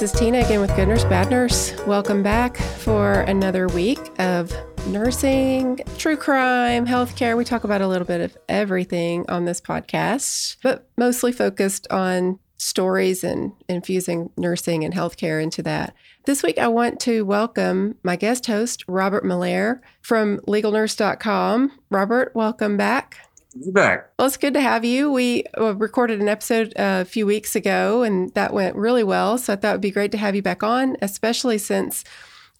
This is Tina again with Good Nurse Bad Nurse. Welcome back for another week of nursing, true crime, healthcare. We talk about a little bit of everything on this podcast, but mostly focused on stories and infusing nursing and healthcare into that. This week, I want to welcome my guest host, Robert Miller from legalnurse.com. Robert, welcome back. You back. Well, it's good to have you. We uh, recorded an episode uh, a few weeks ago, and that went really well. So I thought it would be great to have you back on, especially since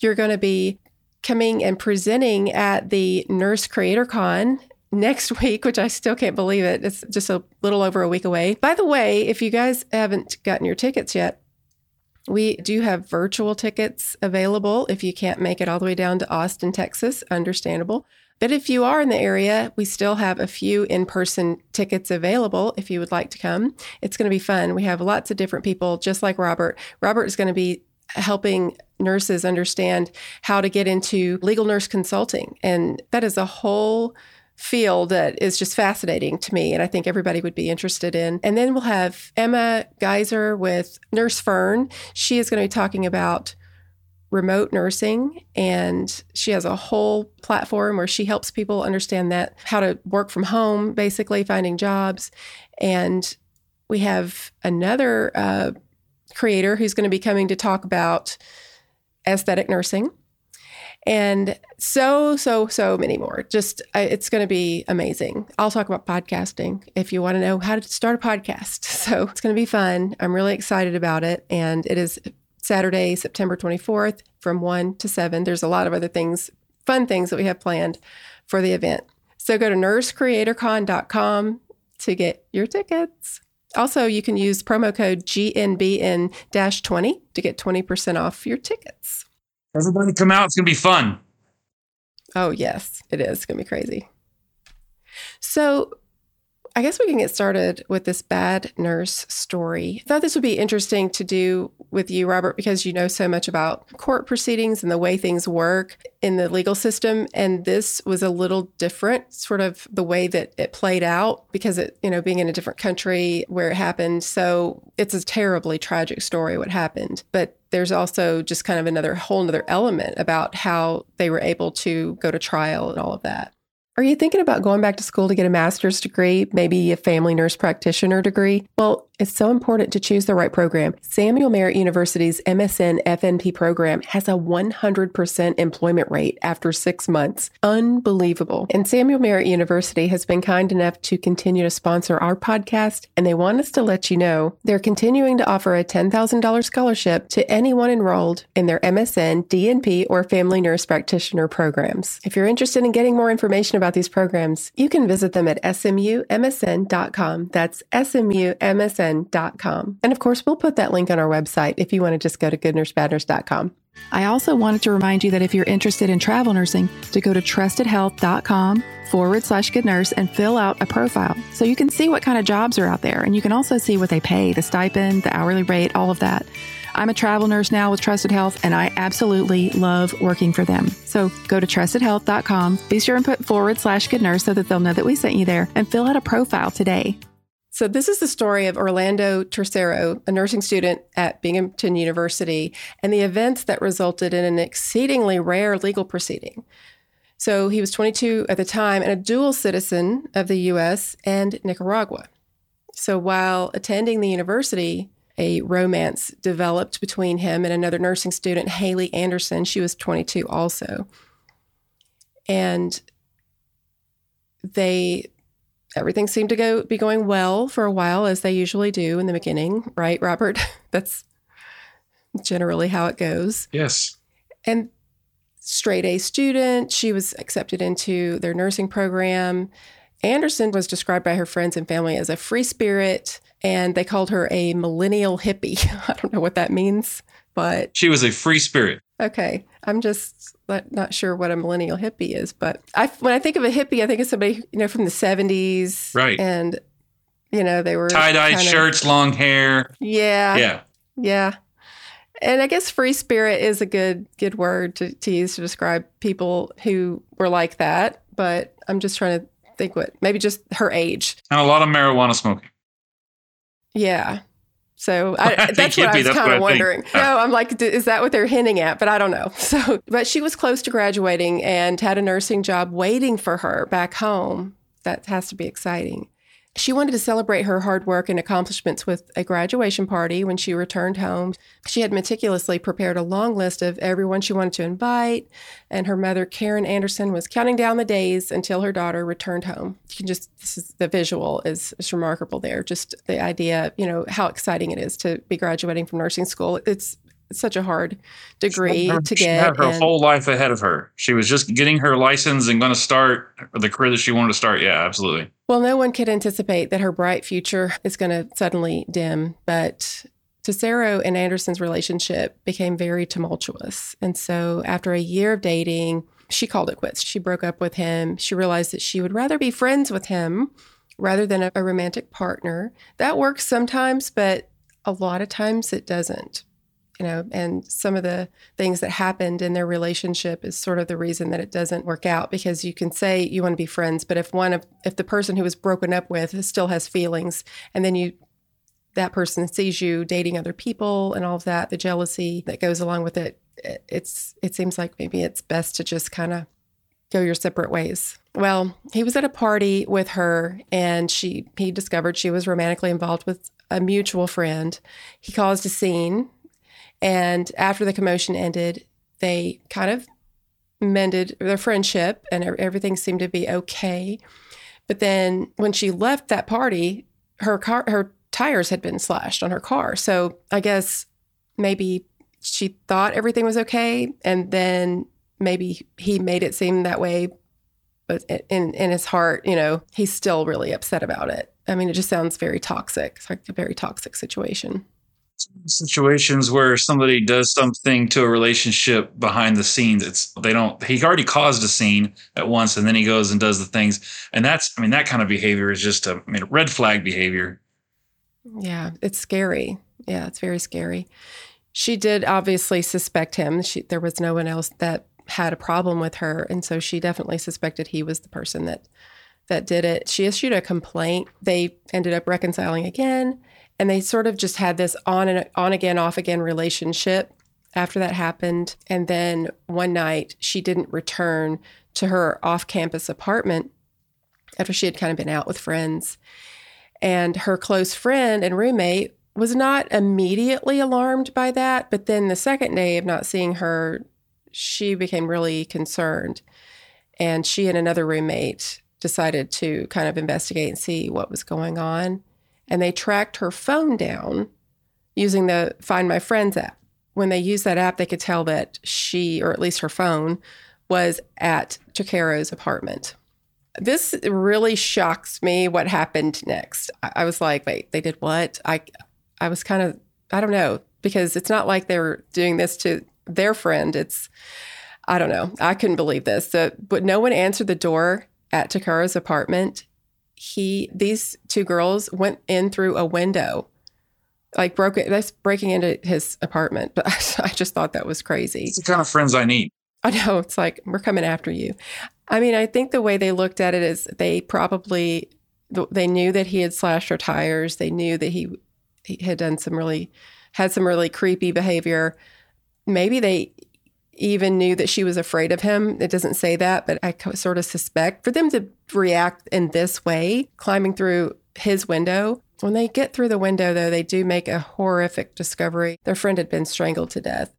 you're going to be coming and presenting at the Nurse Creator Con next week, which I still can't believe it. It's just a little over a week away. By the way, if you guys haven't gotten your tickets yet, we do have virtual tickets available if you can't make it all the way down to Austin, Texas. Understandable. But if you are in the area, we still have a few in person tickets available if you would like to come. It's going to be fun. We have lots of different people, just like Robert. Robert is going to be helping nurses understand how to get into legal nurse consulting. And that is a whole field that is just fascinating to me and I think everybody would be interested in. And then we'll have Emma Geyser with Nurse Fern. She is going to be talking about remote nursing and she has a whole platform where she helps people understand that how to work from home basically finding jobs. And we have another uh, creator who's going to be coming to talk about aesthetic nursing. And so so so many more. Just uh, it's going to be amazing. I'll talk about podcasting if you want to know how to start a podcast. So it's going to be fun. I'm really excited about it and it is Saturday, September 24th from 1 to 7. There's a lot of other things, fun things that we have planned for the event. So go to nursecreatorcon.com to get your tickets. Also, you can use promo code GNBN 20 to get 20% off your tickets. Everybody come out. It's going to be fun. Oh, yes, it is. It's going to be crazy. So, I guess we can get started with this bad nurse story. I thought this would be interesting to do with you, Robert, because you know so much about court proceedings and the way things work in the legal system. And this was a little different, sort of the way that it played out because it, you know, being in a different country where it happened. So it's a terribly tragic story what happened. But there's also just kind of another whole other element about how they were able to go to trial and all of that. Are you thinking about going back to school to get a master's degree, maybe a family nurse practitioner degree? Well, it's so important to choose the right program. Samuel Merritt University's MSN FNP program has a 100% employment rate after six months. Unbelievable. And Samuel Merritt University has been kind enough to continue to sponsor our podcast, and they want us to let you know they're continuing to offer a $10,000 scholarship to anyone enrolled in their MSN, DNP, or family nurse practitioner programs. If you're interested in getting more information about these programs, you can visit them at smumsn.com. That's smumsn.com. And of course, we'll put that link on our website if you want to just go to goodnursebadnurse.com. I also wanted to remind you that if you're interested in travel nursing, to go to trustedhealth.com forward slash good nurse and fill out a profile so you can see what kind of jobs are out there. And you can also see what they pay, the stipend, the hourly rate, all of that. I'm a travel nurse now with Trusted Health, and I absolutely love working for them. So go to trustedhealth.com, be sure and put forward slash good nurse so that they'll know that we sent you there, and fill out a profile today. So, this is the story of Orlando Tercero, a nursing student at Binghamton University, and the events that resulted in an exceedingly rare legal proceeding. So, he was 22 at the time and a dual citizen of the US and Nicaragua. So, while attending the university, a romance developed between him and another nursing student, Haley Anderson. She was 22 also. And they everything seemed to go be going well for a while, as they usually do in the beginning, right, Robert? That's generally how it goes. Yes. And straight A student, she was accepted into their nursing program. Anderson was described by her friends and family as a free spirit, and they called her a millennial hippie. I don't know what that means, but She was a free spirit. okay. I'm just not sure what a millennial hippie is, but I, when I think of a hippie, I think of somebody you know from the 70s, Right. And you know they were Tie dye kind of- shirts, long hair. yeah, Yeah. yeah. And I guess free spirit is a good good word to, to use to describe people who were like that. But I'm just trying to think what maybe just her age. And a lot of marijuana smoking. Yeah. So I, I that's what I was kind of wondering. No, I'm like, d- is that what they're hinting at? But I don't know. So, but she was close to graduating and had a nursing job waiting for her back home. That has to be exciting. She wanted to celebrate her hard work and accomplishments with a graduation party when she returned home. She had meticulously prepared a long list of everyone she wanted to invite, and her mother, Karen Anderson, was counting down the days until her daughter returned home. You can just, this is the visual is, is remarkable there. Just the idea, you know, how exciting it is to be graduating from nursing school. It's, it's such a hard degree Her- to she get. had her and- whole life ahead of her. She was just getting her license and going to start the career that she wanted to start. Yeah, absolutely. Well, no one could anticipate that her bright future is going to suddenly dim, but Tercero and Anderson's relationship became very tumultuous. And so, after a year of dating, she called it quits. She broke up with him. She realized that she would rather be friends with him rather than a, a romantic partner. That works sometimes, but a lot of times it doesn't. You know, and some of the things that happened in their relationship is sort of the reason that it doesn't work out because you can say you want to be friends, but if one of if the person who was broken up with still has feelings, and then you that person sees you dating other people and all of that, the jealousy that goes along with it, it- it's it seems like maybe it's best to just kind of go your separate ways. Well, he was at a party with her and she he discovered she was romantically involved with a mutual friend. He caused a scene and after the commotion ended, they kind of mended their friendship and everything seemed to be okay. But then when she left that party, her car her tires had been slashed on her car. So I guess maybe she thought everything was okay and then maybe he made it seem that way but in in his heart, you know, he's still really upset about it. I mean, it just sounds very toxic. It's like a very toxic situation. Situations where somebody does something to a relationship behind the scenes, it's they don't. He already caused a scene at once, and then he goes and does the things, and that's. I mean, that kind of behavior is just a I mean, red flag behavior. Yeah, it's scary. Yeah, it's very scary. She did obviously suspect him. She, there was no one else that had a problem with her, and so she definitely suspected he was the person that that did it. She issued a complaint. They ended up reconciling again, and they sort of just had this on and on again, off again relationship after that happened. And then one night, she didn't return to her off-campus apartment after she had kind of been out with friends. And her close friend and roommate was not immediately alarmed by that. But then the second day of not seeing her, she became really concerned. And she and another roommate decided to kind of investigate and see what was going on. And they tracked her phone down using the Find My Friends app. When they used that app, they could tell that she, or at least her phone, was at Tercero's apartment. This really shocks me what happened next. I, was like, wait, they did what? I I was kind of I don't know, because it's not like they were doing this to their friend. It's I don't know. I couldn't believe this. The, but no one answered the door at Tercero's apartment. He these two girls went in through a window. Like broke it that's breaking into his apartment. But I just thought that was crazy. It's the kind of friends I need. I know it's like we're coming after you. I mean, I think the way they looked at it is they probably they knew that he had slashed her tires. They knew that he he had done some really had some really creepy behavior. Maybe they even knew that she was afraid of him. It doesn't say that, but I sort of suspect for them to react in this way, climbing through his window. When they get through the window, though, they do make a horrific discovery. Their friend had been strangled to death.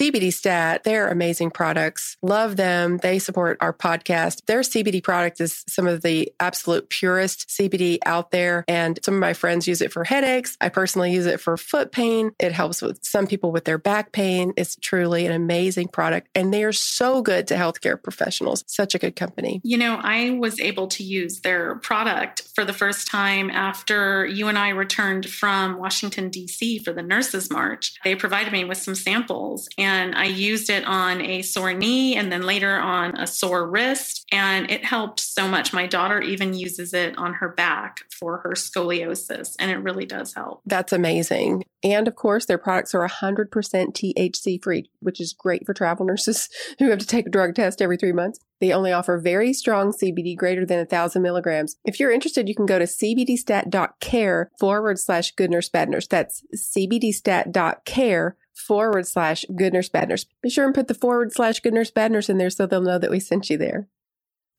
CBD Stat, they're amazing products. Love them. They support our podcast. Their CBD product is some of the absolute purest CBD out there. And some of my friends use it for headaches. I personally use it for foot pain. It helps with some people with their back pain. It's truly an amazing product. And they are so good to healthcare professionals. Such a good company. You know, I was able to use their product for the first time after you and I returned from Washington, D.C. for the Nurses March. They provided me with some samples and I used it on a sore knee and then later on a sore wrist. And it helped so much. My daughter even uses it on her back for her scoliosis, and it really does help. That's amazing. And of course, their products are 100% THC free, which is great for travel nurses who have to take a drug test every three months. They only offer very strong CBD greater than 1,000 milligrams. If you're interested, you can go to cbdstat.care forward slash good nurse bad nurse. That's cbdstat.care forward slash good nurse bad nurse. Be sure and put the forward slash good nurse bad nurse in there so they'll know that we sent you there.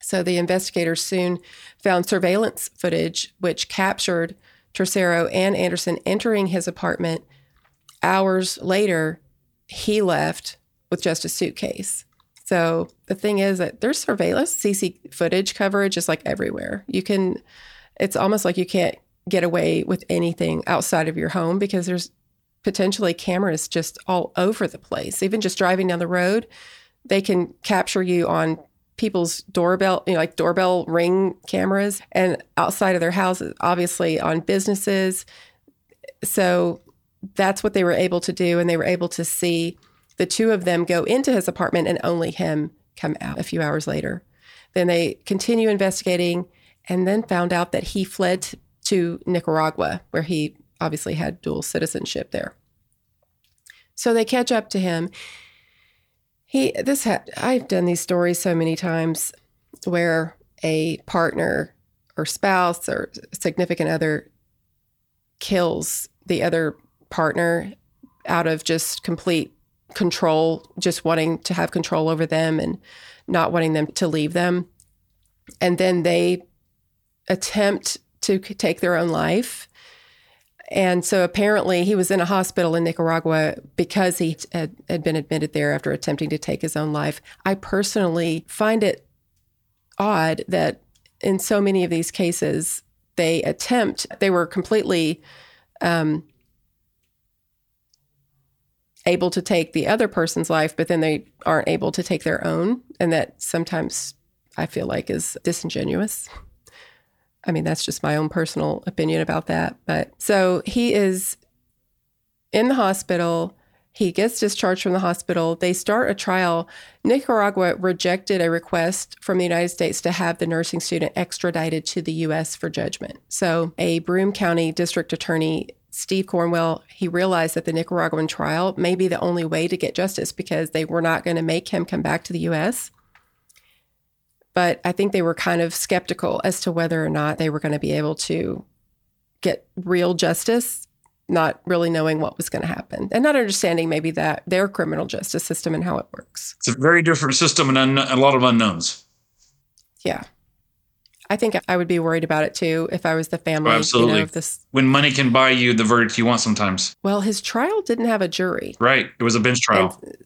So the investigators soon found surveillance footage which captured Tercero and Anderson entering his apartment. Hours later, he left with just a suitcase. So the thing is that there's surveillance, CC footage coverage is like everywhere. You can, it's almost like you can't get away with anything outside of your home because there's potentially cameras just all over the place. Even just driving down the road, they can capture you on people's doorbell, you know, like doorbell ring cameras and outside of their houses, obviously on businesses. So that's what they were able to do. And they were able to see the two of them go into his apartment and only him come out a few hours later. Then they continue investigating and then found out that he fled to Nicaragua, where he obviously had dual citizenship there. So they catch up to him. He this I've done these stories so many times where a partner or spouse or significant other kills the other partner out of just complete control, just wanting to have control over them and not wanting them to leave them. And then they attempt to take their own life. And so apparently he was in a hospital in Nicaragua because he had, had, been admitted there after attempting to take his own life. I personally find it odd that in so many of these cases, they attempt, they were completely um, able to take the other person's life, but then they aren't able to take their own. And that sometimes I feel like is disingenuous. I mean, that's just my own personal opinion about that. But so he is in the hospital. He gets discharged from the hospital. They start a trial. Nicaragua rejected a request from the United States to have the nursing student extradited to the U.S. for judgment. So, a Broome County district attorney Steve Cornwell, he realized that the Nicaraguan trial may be the only way to get justice because they were not going to make him come back to the US. But I think they were kind of skeptical as to whether or not they were going to be able to get real justice, not really knowing what was going to happen and not understanding maybe that their criminal justice system and how it works. It's a very different system and un- a lot of unknowns. Yeah. I think I would be worried about it too if I was the family. Oh, absolutely. You know, this. When money can buy you the verdict you want sometimes. Well, his trial didn't have a jury. Right. It was a bench trial. And,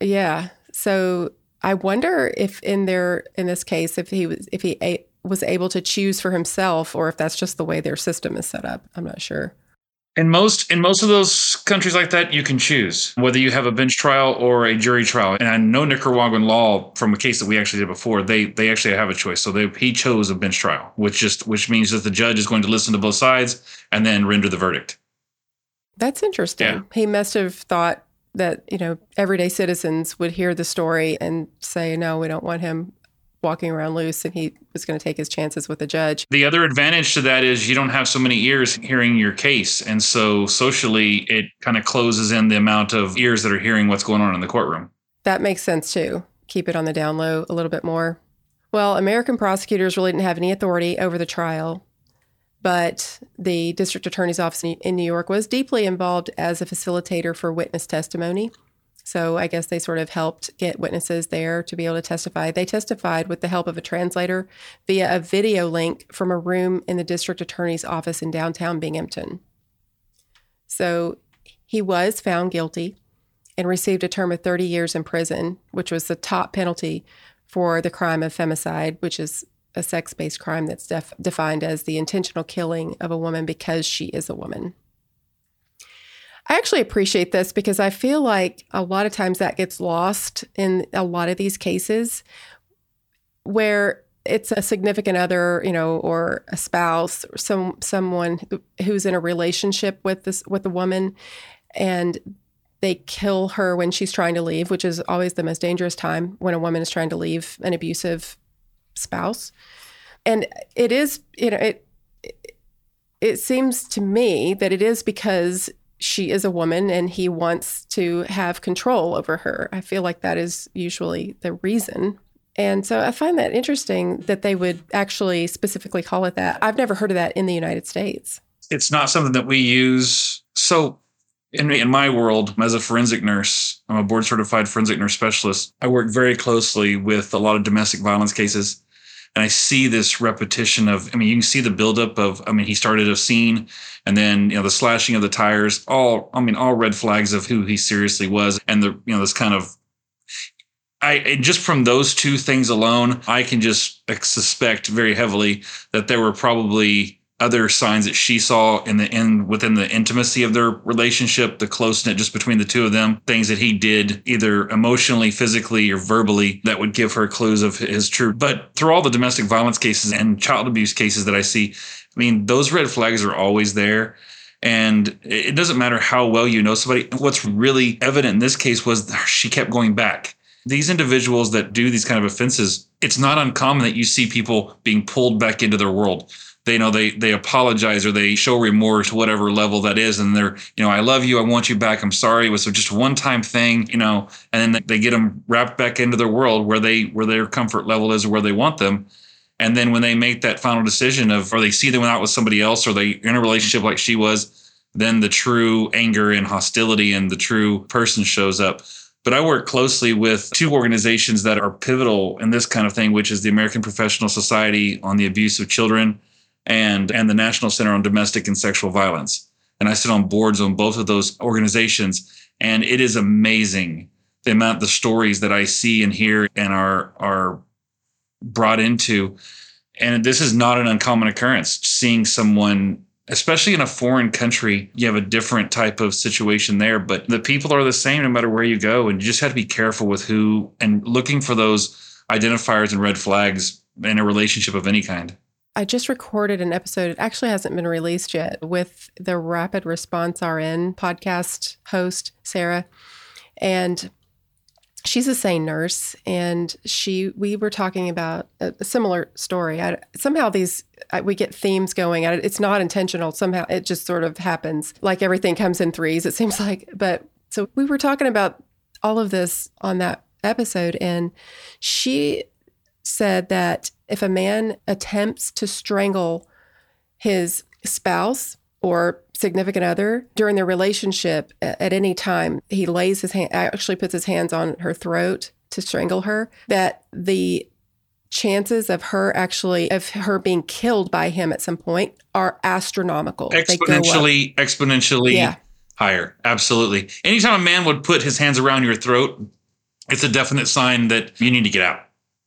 yeah. So I wonder if in there in this case if he was if he a, was able to choose for himself or if that's just the way their system is set up. I'm not sure. In most in most of those countries like that, you can choose whether you have a bench trial or a jury trial. And I know Nicaraguan law from a case that we actually did before. They they actually have a choice. So they, he chose a bench trial, which just which means that the judge is going to listen to both sides and then render the verdict. That's interesting. Yeah. He must have thought that you know everyday citizens would hear the story and say, "No, we don't want him walking around loose and he was going to take his chances with the judge. The other advantage to that is you don't have so many ears hearing your case. And so socially, it kind of closes in the amount of ears that are hearing what's going on in the courtroom. That makes sense too. Keep it on the down low a little bit more. Well, American prosecutors really didn't have any authority over the trial, but the district attorney's office in New York was deeply involved as a facilitator for witness testimony. So I guess they sort of helped get witnesses there to be able to testify. They testified with the help of a translator via a video link from a room in the district attorney's office in downtown Binghamton. So he was found guilty and received a term of 30 years in prison, which was the top penalty for the crime of femicide, which is a sex based crime that's def- defined as the intentional killing of a woman because she is a woman. I actually appreciate this because I feel like a lot of times that gets lost in a lot of these cases where it's a significant other, you know, or a spouse, or some someone who's in a relationship with this with a woman and they kill her when she's trying to leave, which is always the most dangerous time when a woman is trying to leave an abusive spouse. And it is, you know, it it seems to me that it is because she is a woman and he wants to have control over her. I feel like that is usually the reason. And so I find that interesting that they would actually specifically call it that. I've never heard of that in the United States. It's not something that we use. So in, in my world, as a forensic nurse, I'm a board certified forensic nurse specialist. I work very closely with a lot of domestic violence cases. And I see this repetition of, I mean, you can see the buildup of, I mean, he started a scene and then, you know, the slashing of the tires, all, I mean, all red flags of who he seriously was. And the, you know, this kind of, I just from those two things alone, I can just suspect very heavily that there were probably other signs that she saw in the in within the intimacy of their relationship, the closeness just between the two of them, things that he did either emotionally, physically, or verbally that would give her clues of his true. But through all the domestic violence cases and child abuse cases that I see, I mean, those red flags are always there. And it doesn't matter how well you know somebody. What's really evident in this case was she kept going back. These individuals that do these kind of offenses, it's not uncommon that you see people being pulled back into their world they you know they they apologize or they show remorse whatever level that is and they're you know i love you i want you back i'm sorry. It was just a one time thing you know and then they get them wrapped back into their world where they where their comfort level is or where they want them. And then when they make that final decision of or they see them out with somebody else or they in a relationship like she was then the true anger and hostility and the true person shows up. But I work closely with two organizations that are pivotal in this kind of thing, which is the American Professional Society on the Abuse of Children and and the National Center on Domestic and Sexual Violence. And I sit on boards on both of those organizations, and it is amazing the amount the stories that I see and hear and are are brought into. And this is not an uncommon occurrence. Seeing someone, especially in a foreign country, you have a different type of situation there, but the people are the same no matter where you go. And you just have to be careful with who and looking for those identifiers and red flags in a relationship of any kind. I just recorded an episode. It actually hasn't been released yet with the Rapid Response RN podcast host, Sarah. And she's a SANE nurse. And she, we were talking about a, a similar story. I, somehow these, I, we get themes going. It's not intentional. Somehow it just sort of happens. Like everything comes in threes, it seems like. But so we were talking about all of this on that episode. And she said that if a man attempts to strangle his spouse or significant other during their relationship at any time, he lays his hand, actually puts his hands on her throat to strangle her, that the chances of her actually of her being killed by him at some point are astronomical. Exponentially exponentially yeah. higher. Absolutely. Anytime a man would put his hands around your throat it's a definite sign that you need to get out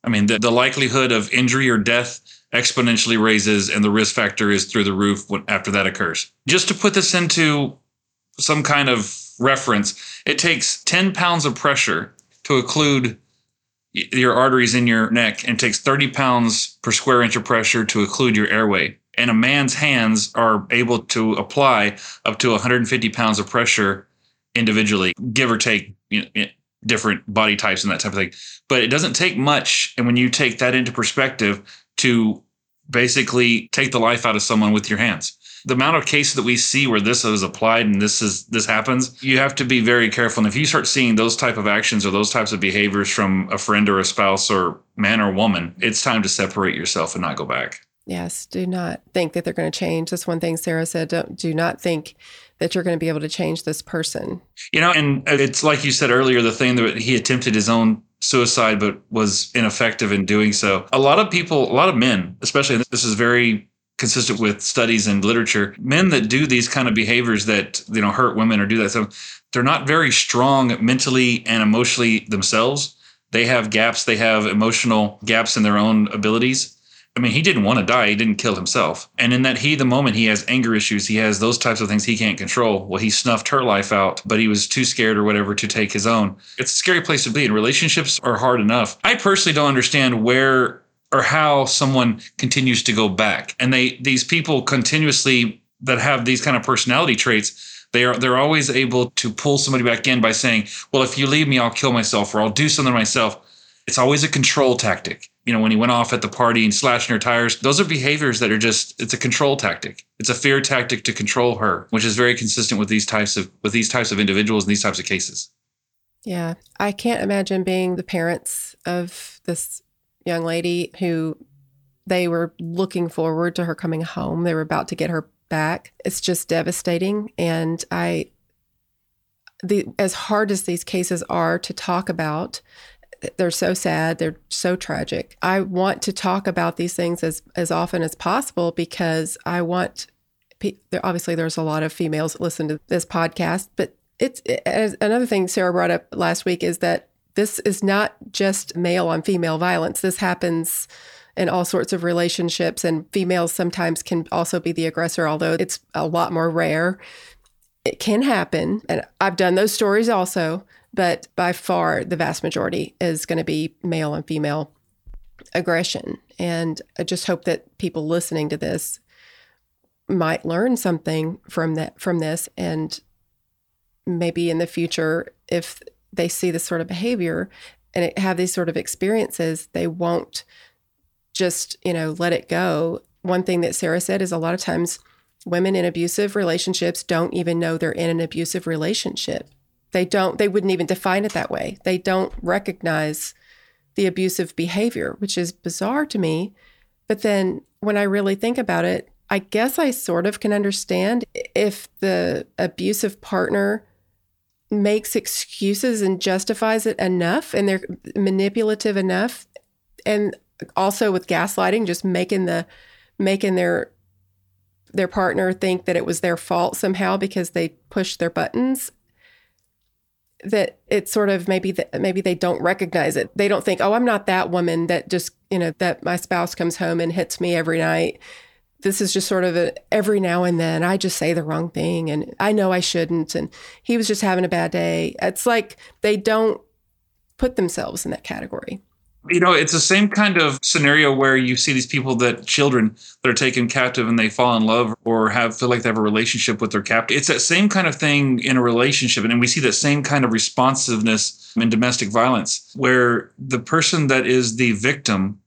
I mean, the, the likelihood of injury or death exponentially raises, and the risk factor is through the roof when, after that occurs. Just to put this into some kind of reference, it takes 10 pounds of pressure to occlude your arteries in your neck, and takes 30 pounds per square inch of pressure to occlude your airway. And a man's hands are able to apply up to 150 pounds of pressure individually, give or take you know, different body types and that type of thing. But it doesn't take much. And when you take that into perspective to basically take the life out of someone with your hands. The amount of cases that we see where this is applied and this is this happens, you have to be very careful. And if you start seeing those type of actions or those types of behaviors from a friend or a spouse or man or woman, it's time to separate yourself and not go back. Yes, do not think that they're going to change. That's one thing Sarah said. Don't do not think that you're going to be able to change this person. You know, and uh, it's like you said earlier, the thing that he attempted his own suicide but was ineffective in doing so. A lot of people, a lot of men, especially this is very consistent with studies and literature. Men that do these kind of behaviors that you know hurt women or do that so they're not very strong mentally and emotionally themselves. They have gaps. They have emotional gaps in their own abilities. I mean, he didn't want to die. He didn't kill himself. And in that he, the moment he has anger issues, he has those types of things he can't control. Well, he snuffed her life out, but he was too scared or whatever to take his own. It's a scary place to be, and relationships are hard enough. I personally don't understand where or how someone continues to go back. And they these people continuously that have these kind of personality traits, they are they're always able to pull somebody back in by saying, "Well, if you leave me, I'll kill myself or I'll do something myself." It's always a control tactic you know, when he went off at the party and slashing her tires, those are behaviors that are just it's a control tactic. It's a fear tactic to control her, which is very consistent with these types of with these types of individuals and these types of cases. Yeah. I can't imagine being the parents of this young lady who they were looking forward to her coming home. They were about to get her back. It's just devastating and I the as hard as these cases are to talk about, they're so sad they're so tragic. I want to talk about these things as as often as possible because i want there, obviously there's a lot of females that listen to this podcast but it's another thing sarah brought up last week is that this is not just male on female violence. This happens in all sorts of relationships and females sometimes can also be the aggressor although it's a lot more rare. It can happen and i've done those stories also but by far the vast majority is going to be male and female aggression. And I just hope that people listening to this might learn something from that from this. And maybe in the future if they see this sort of behavior and have these sort of experiences they won't just you know let it go. One thing that sarah said is a lot of times women in abusive relationships don't even know they're in an abusive relationship they don't, they wouldn't even define it that way. They don't recognize the abusive behavior, which is bizarre to me. But then when I really think about it, I guess I sort of can understand if the abusive partner makes excuses and justifies it enough and they're manipulative enough and also with gaslighting just making the making their their partner think that it was their fault somehow because they pushed their buttons that it's sort of maybe that maybe they don't recognize it. They don't think, "Oh, I'm not that woman that just, you know, that my spouse comes home and hits me every night." This is just sort of a every now and then I just say the wrong thing and I know I shouldn't and he was just having a bad day. It's like they don't put themselves in that category. You know, it's the same kind of scenario where you see these people that children that are taken captive and they fall in love or have feel like they have a relationship with their captive. It's that same kind of thing in a relationship. And we see that same kind of responsiveness in domestic violence where the person that is the victim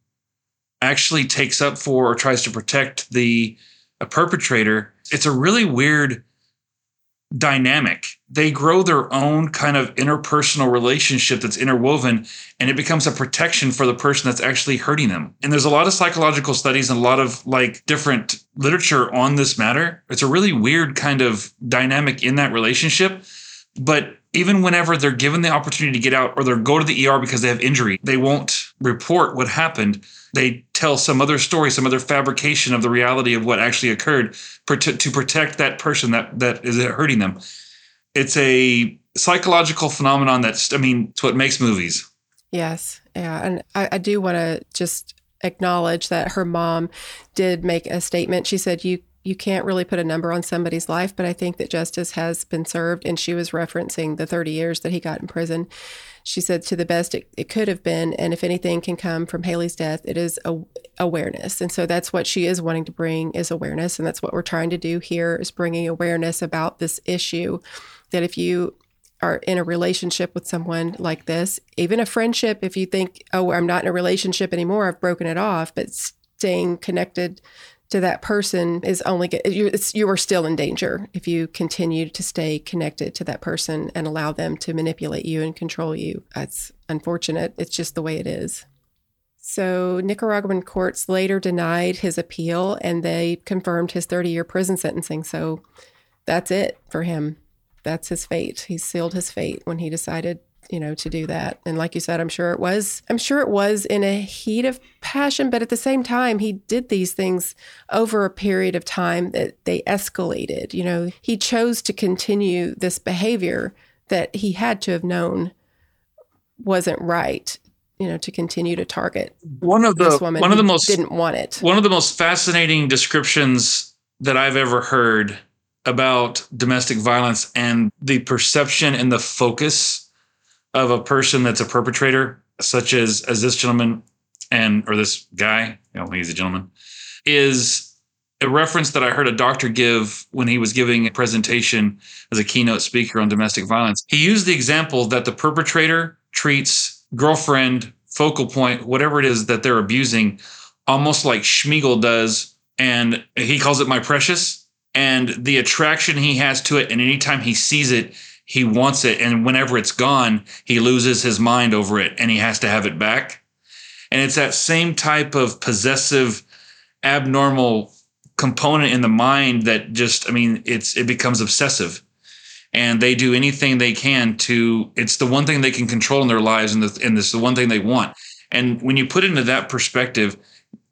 actually takes up for or tries to protect the uh, perpetrator. It's a really weird dynamic. They grow their own kind of interpersonal relationship that's interwoven, and it becomes a protection for the person that's actually hurting them. And there's a lot of psychological studies and a lot of like different literature on this matter. It's a really weird kind of dynamic in that relationship. But even whenever they're given the opportunity to get out or they go to the ER because they have injury, they won't report what happened. They tell some other story, some other fabrication of the reality of what actually occurred to protect that person that that is hurting them. It's a psychological phenomenon that's, I mean, it's what makes movies. Yes. Yeah. And I, I do want to just acknowledge that her mom did make a statement. She said, You you can't really put a number on somebody's life, but I think that justice has been served. And she was referencing the 30 years that he got in prison. She said, to the best it, it could have been. And if anything can come from Haley's death, it is a, awareness. And so that's what she is wanting to bring is awareness. And that's what we're trying to do here is bringing awareness about this issue that if you are in a relationship with someone like this, even a friendship, if you think, oh, I'm not in a relationship anymore, I've broken it off, but staying connected to that person is only you you are still in danger if you continue to stay connected to that person and allow them to manipulate you and control you. That's unfortunate. It's just the way it is. So Nicaraguan courts later denied his appeal and they confirmed his 30-year prison sentencing. So that's it for him. That's his fate. He sealed his fate when he decided you know, to do that. And like you said, I'm sure it was, I'm sure it was in a heat of passion, but at the same time, he did these things over a period of time that they escalated. You know, he chose to continue this behavior that he had to have known wasn't right you know to continue to target one of the one of the most didn't want it one of the most fascinating descriptions that i've ever heard about domestic violence and the perception and the focus of a person that's a perpetrator such as as this gentleman and or this guy you know he's a gentleman is a reference that I heard a doctor give when he was giving a presentation as a keynote speaker on domestic violence. He used the example that the perpetrator treats girlfriend, focal point, whatever it is that they're abusing, almost like Sméagol does. And he calls it my precious. And the attraction he has to it, and anytime he sees it, he wants it. And whenever it's gone, he loses his mind over it and he has to have it back. And it's that same type of possessive, abnormal component in the mind that just, I mean, it's it becomes obsessive and they do anything they can to it's the one thing they can control in their lives and, the, and it's the one thing they want and when you put into that perspective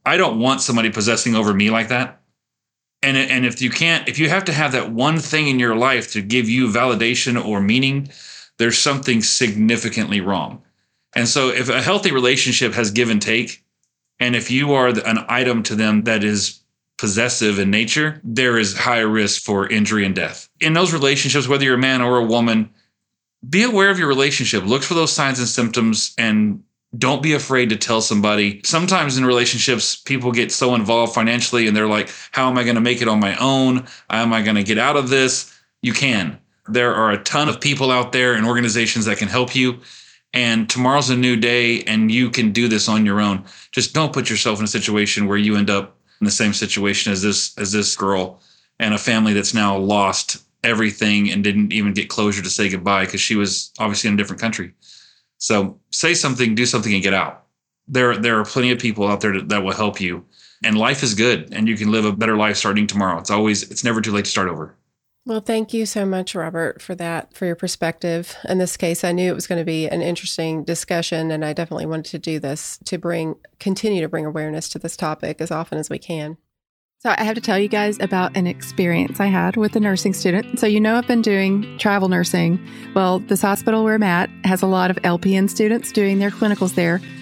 i don't want somebody possessing over me like that and and if you can't if you have to have that one thing in your life to give you validation or meaning there's something significantly wrong and so if a healthy relationship has give and take and if you are an item to them that is possessive in nature, there is higher risk for injury and death. In those relationships, whether you're a man or a woman, be aware of your relationship. Look for those signs and symptoms and don't be afraid to tell somebody. Sometimes in relationships, people get so involved financially and they're like, How am I going to make it on my own? How am I going to get out of this? You can. There are a ton of people out there and organizations that can help you. And tomorrow's a new day and you can do this on your own. Just don't put yourself in a situation where you end up in the same situation as this as this girl and a family that's now lost everything and didn't even get closure to say goodbye because she was obviously in a different country. So say something, do something, and get out. There, there are plenty of people out there that will help you, and life is good, and you can live a better life starting tomorrow. It's always, it's never too late to start over. Well, thank you so much, Robert, for that, for your perspective. In this case, I knew it was going to be an interesting discussion, and I definitely wanted to do this to bring, continue to bring awareness to this topic as often as we can. So, I have to tell you guys about an experience I had with a nursing student. So, you know, I've been doing travel nursing. Well, this hospital where I'm at has a lot of LPN students doing their clinicals there.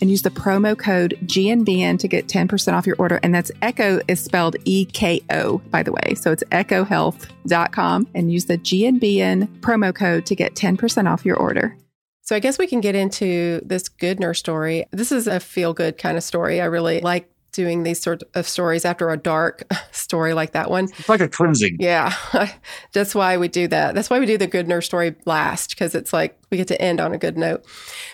and use the promo code GNBN to get 10% off your order. And that's Eko is spelled E K O, by the way. So it's ekohealth.com and use the GNBN promo code to get 10% off your order. So I guess we can get into this good nurse story. This is a feel good kind of story. I really like doing these sort of stories after a dark story like that one. It's like a cleansing. Yeah. That's why we do that. That's why we do the good nurse story last because it's like we get to end on a good note.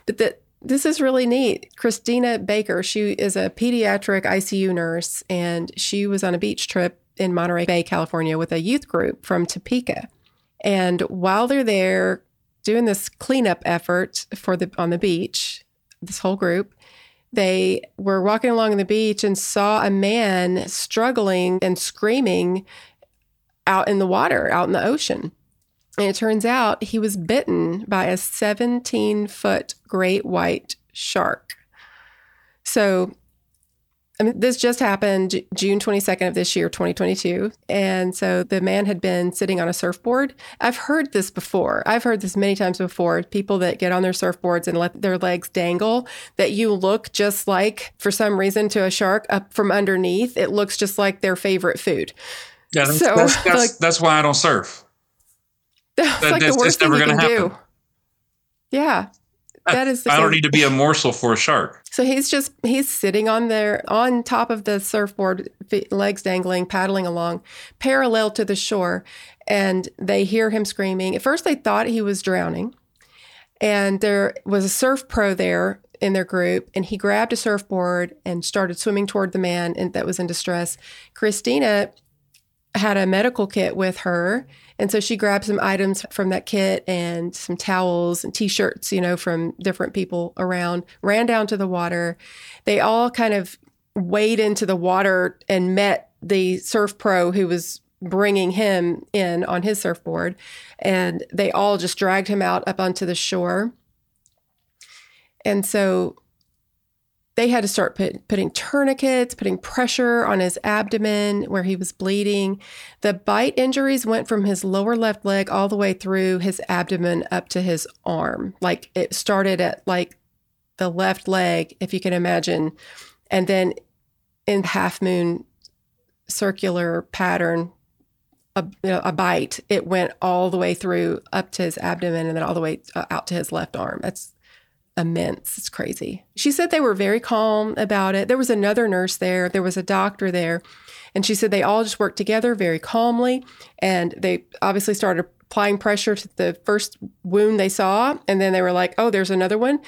But the this is really neat. Christina Baker, she is a pediatric ICU nurse, and she was on a beach trip in Monterey Bay, California, with a youth group from Topeka. And while they're there doing this cleanup effort for the on the beach, this whole group, they were walking along the beach and saw a man struggling and screaming out in the water, out in the ocean. And it turns out he was bitten by a 17 foot great white shark. So I mean, this just happened June 22nd of this year, 2022. And so the man had been sitting on a surfboard. I've heard this before. I've heard this many times before. People that get on their surfboards and let their legs dangle, that you look just like, for some reason, to a shark up from underneath. It looks just like their favorite food. Yeah, that's, so, that's, that's, like, that's why I don't surf. That's that, like the worst thing you can happen. do. Yeah, that is. I don't need to be a morsel for a shark. So he's just he's sitting on there on top of the surfboard, legs dangling, paddling along, parallel to the shore, and they hear him screaming. At first, they thought he was drowning, and there was a surf pro there in their group, and he grabbed a surfboard and started swimming toward the man that was in distress. Christina had a medical kit with her and so she grabbed some items from that kit and some towels and t-shirts, you know, from different people around, ran down to the water. They all kind of wade into the water and met the surf pro who was bringing him in on his surfboard. And they all just dragged him out up onto the shore. And so they had to start put, putting tourniquets, putting pressure on his abdomen where he was bleeding. The bite injuries went from his lower left leg all the way through his abdomen up to his arm. Like it started at like the left leg, if you can imagine, and then in half moon circular pattern, a, a, bite, it went all the way through up to his abdomen and then all the way uh, out to his left arm. That's immense. It's crazy. She said they were very calm about it. There was another nurse there, there was a doctor there. And she said they all just worked together very calmly. And they obviously started applying pressure to the first wound they saw. And then they were like, oh, there's another one.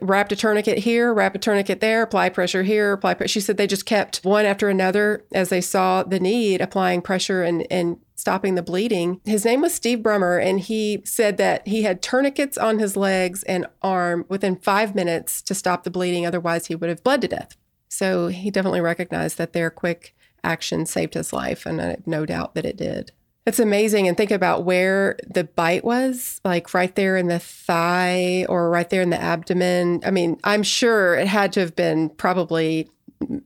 Wrapped a tourniquet here, wrap a tourniquet there, apply pressure here, apply pressure. She said they just kept one after another as they saw the need, applying pressure and, and stopping the bleeding. His name was Steve Brummer, and he said that he had tourniquets on his legs and arm within five minutes to stop the bleeding. Otherwise, he would have bled to death. So he definitely recognized that their quick action saved his life, and I have no doubt that it did. It's amazing. And think about where the bite was, like right there in the thigh or right there in the abdomen. I mean, I'm sure it had to have been probably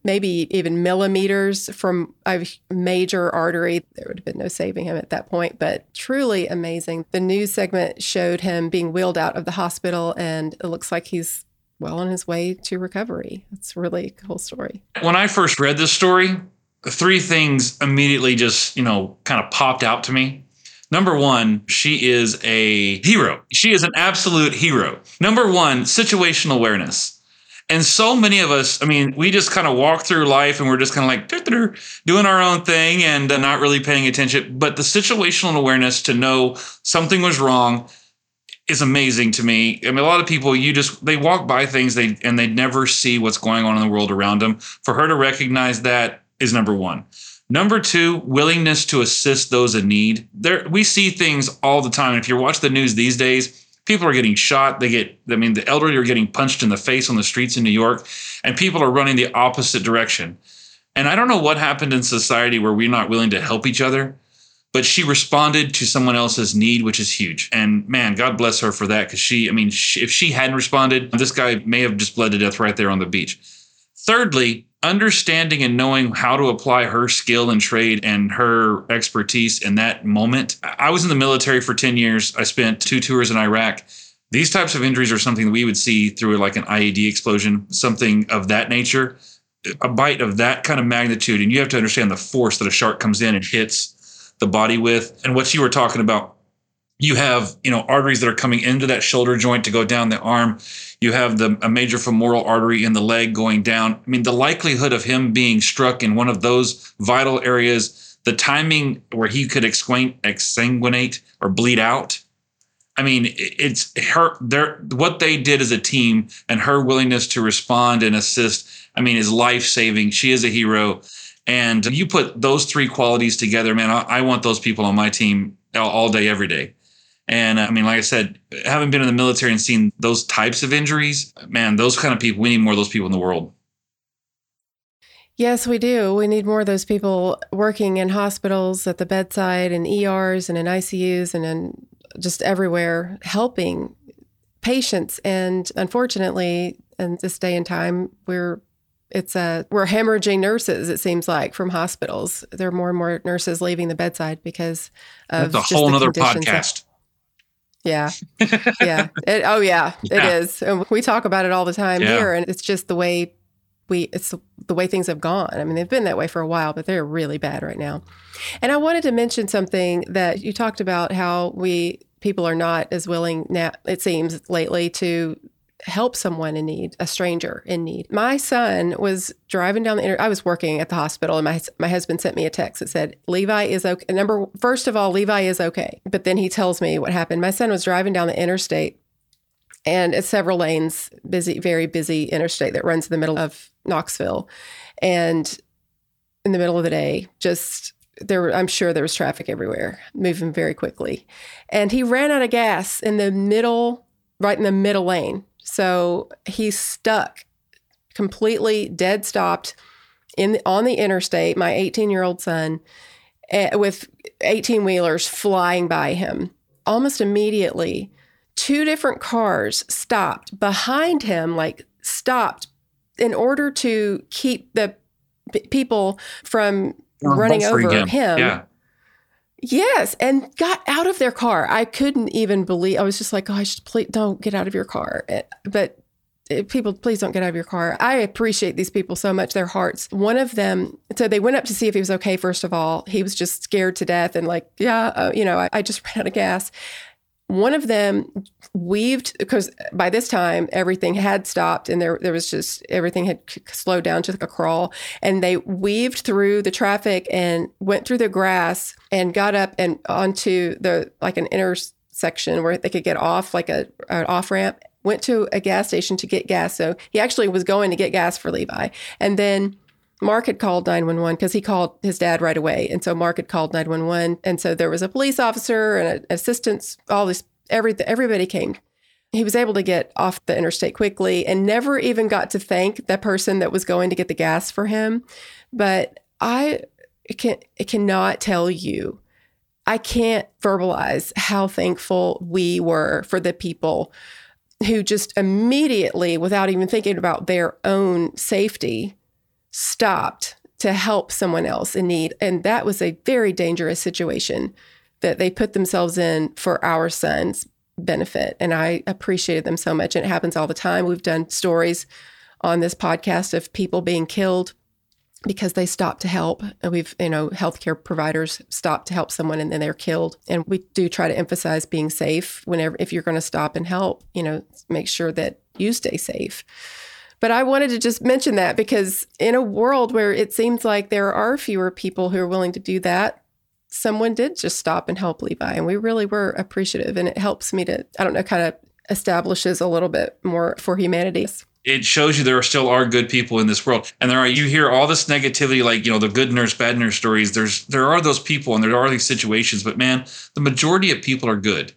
maybe even millimeters from a major artery. There would have been no saving him at that point, but truly amazing. The news segment showed him being wheeled out of the hospital, and it looks like he's well on his way to recovery. It's really a cool story. When I first read this story, three things immediately just, you know, kind of popped out to me. Number one, she is a hero. She is an absolute hero. Number one, situational awareness. And so many of us, I mean, we just kind of walk through life and we're just kind of like doing our own thing and uh, not really paying attention. But the situational awareness to know something was wrong is amazing to me. I mean, a lot of people, you just they walk by things they and they never see what's going on in the world around them. For her to recognize that is number one. Number two, willingness to assist those in need. There, we see things all the time. If you watch the news these days, people are getting shot. They get, I mean, the elderly are getting punched in the face on the streets in New York, and people are running the opposite direction. And I don't know what happened in society where we're not willing to help each other, but she responded to someone else's need, which is huge. And man, God bless her for that. Because she, I mean, she, if she hadn't responded, this guy may have just bled to death right there on the beach. Thirdly, understanding and knowing how to apply her skill and trade and her expertise in that moment. I was in the military for 10 years. I spent two tours in Iraq. These types of injuries are something that we would see through like an IED explosion, something of that nature, a bite of that kind of magnitude. And you have to understand the force that a shark comes in and hits the body with. And what you were talking about, you have, you know, arteries that are coming into that shoulder joint to go down the arm you have the a major femoral artery in the leg going down. I mean, the likelihood of him being struck in one of those vital areas, the timing where he could exsanguinate or bleed out. I mean, it's her. Their what they did as a team and her willingness to respond and assist. I mean, is life saving. She is a hero. And you put those three qualities together, man. I, I want those people on my team all, all day, every day. And uh, I mean, like I said, having been in the military and seen those types of injuries, man, those kind of people, we need more of those people in the world. Yes, we do. We need more of those people working in hospitals at the bedside and ERs and in ICUs and in just everywhere helping patients. And unfortunately, in this day and time, we're it's a we're hemorrhaging nurses. It seems like from hospitals. There are more and more nurses leaving the bedside because of That's a whole the other podcast. Yeah. Yeah. It, oh, yeah, it Yeah. is. And we talk about it all the time Yeah. here. And it's just the way we, it's the, the way things have gone. I mean, they've been that way for a while, but they're really bad right now. And I wanted to mention something that you talked about how we, people are not as willing now, it seems lately, to help someone in need, a stranger in need. My son was driving down the inter- I was working at the hospital and my my husband sent me a text that said Levi is okay. Number first of all, Levi is okay. But then he tells me what happened. My son was driving down the interstate and it's several lanes, busy, very busy interstate that runs in the middle of Knoxville. And in the middle of the day, just there I'm sure there was traffic everywhere, moving very quickly. And he ran out of gas in the middle, right in the middle lane. So he's stuck, completely dead stopped in on the interstate. My 18 year old son, eh, with 18 wheelers flying by him. Almost immediately, two different cars stopped behind him, like stopped in order to keep the p- people from running over him. Yeah. Yes, and got out of their car. I couldn't even believe. I was just like, "Gosh, please don't get out of your car." Eh, But eh, people, please don't get out of your car. I appreciate these people so much. Their hearts. One of them. So they went up to see if he was okay. First of all, he was just scared to death and like, yeah, uh, you know, I, I just ran out of gas. One of them weaved because by this time everything had stopped and there there was just everything had slowed down to like a crawl. And they weaved through the traffic and went through the grass and got up and onto the like an intersection where they could get off like a an off ramp went to a gas station to get gas. So he actually was going to get gas for Levi. And then Mark had called 911 because he called his dad right away. And so Mark had called 911. And so there was a police officer and an assistants, all this, everything, everybody came. He was able to get off the interstate quickly and never even got to thank the person that was going to get the gas for him. But I can, I cannot tell you, I can't verbalize how thankful we were for the people who just immediately, without even thinking about their own safety, stopped to help someone else in need. And that was a very dangerous situation that they put themselves in for our son's benefit. And I appreciated them so much. And it happens all the time. We've done stories on this podcast of people being killed because they stopped to help. And we've, you know, healthcare providers stop to help someone and then they're killed. And we do try to emphasize being safe whenever, if you're going to stop and help, you know, make sure that you stay safe. But I wanted to just mention that because in a world where it seems like there are fewer people who are willing to do that, someone did just stop and help Levi. And we really were appreciative. And it helps me to, I don't know, kind of establishes a little bit more for humanity. it shows you there still are good people in this world and there are you hear all this negativity like you know the good nurse bad nurse stories there's there are those people and there are these situations but man the majority of people are good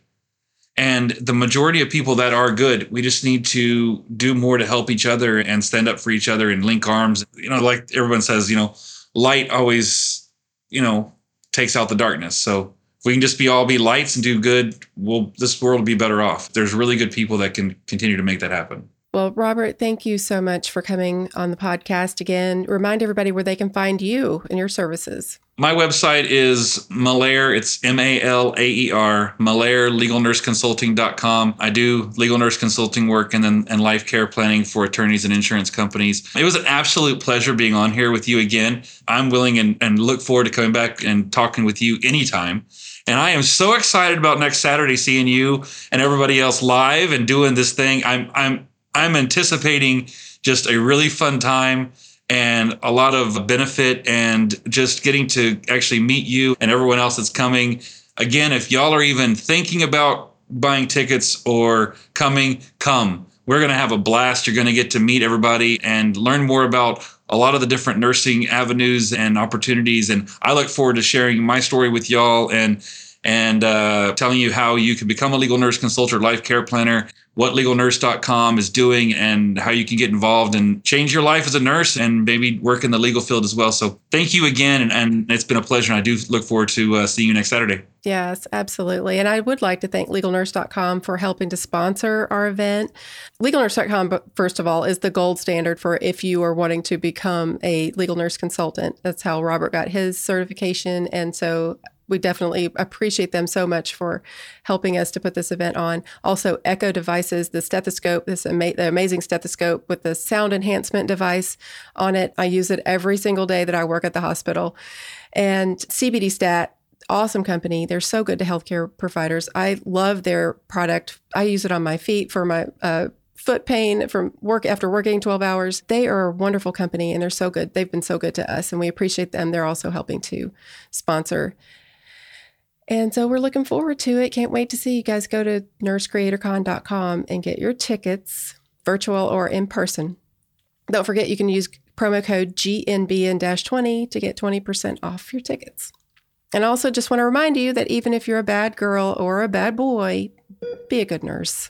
and the majority of people that are good we just need to do more to help each other and stand up for each other and link arms. You know like everyone says you know light always you know takes out the darkness. So if we can just be all be lights and do good well this world will be better off. There's really good people that can continue to make that happen Well, Robert, thank you so much for coming on the podcast again. Remind everybody where they can find you and your services. My website is Malaer. It's M A L A E R, Malaer legalnurseconsulting.com. I do legal nurse consulting work and then and life care planning for attorneys and insurance companies. It was an absolute pleasure being on here with you again. I'm willing and, and look forward to coming back and talking with you anytime. And I am so excited about next Saturday seeing you and everybody else live and doing this thing. I'm I'm I'm anticipating just a really fun time and a lot of benefit and just getting to actually meet you and everyone else that's coming. Again, if y'all are even thinking about buying tickets or coming, come. We're going to have a blast. You're going to get to meet everybody and learn more about a lot of the different nursing avenues and opportunities. And I look forward to sharing my story with y'all and and uh, telling you how you can become a legal nurse consultant, life care planner. What legalnurse.com is doing and how you can get involved and change your life as a nurse and maybe work in the legal field as well. So thank you again. And, and it's been a pleasure. And I do look forward to uh, seeing you next Saturday. Yes, absolutely. And I would like to thank legalnurse.com for helping to sponsor our event. Legalnurse.com, first of all, is the gold standard for if you are wanting to become a legal nurse consultant. That's how Robert got his certification. And so we definitely appreciate them so much for helping us to put this event on. Also, Eko Devices, the stethoscope, this ama- the amazing stethoscope with the sound enhancement device on it. I use it every single day that I work at the hospital. And CBD Stat, awesome company. They're so good to healthcare providers. I love their product. I use it on my feet for my uh, foot pain from work after working 12 hours. They are a wonderful company and they're so good. They've been so good to us and we appreciate them. They're also helping to sponsor. And so we're looking forward to it. Can't wait to see you guys go to nursecreatorcon.com and get your tickets, virtual or in person. Don't forget you can use promo code GNBN 20 to get 20% off your tickets. And also, just want to remind you that even if you're a bad girl or a bad boy, be a good nurse.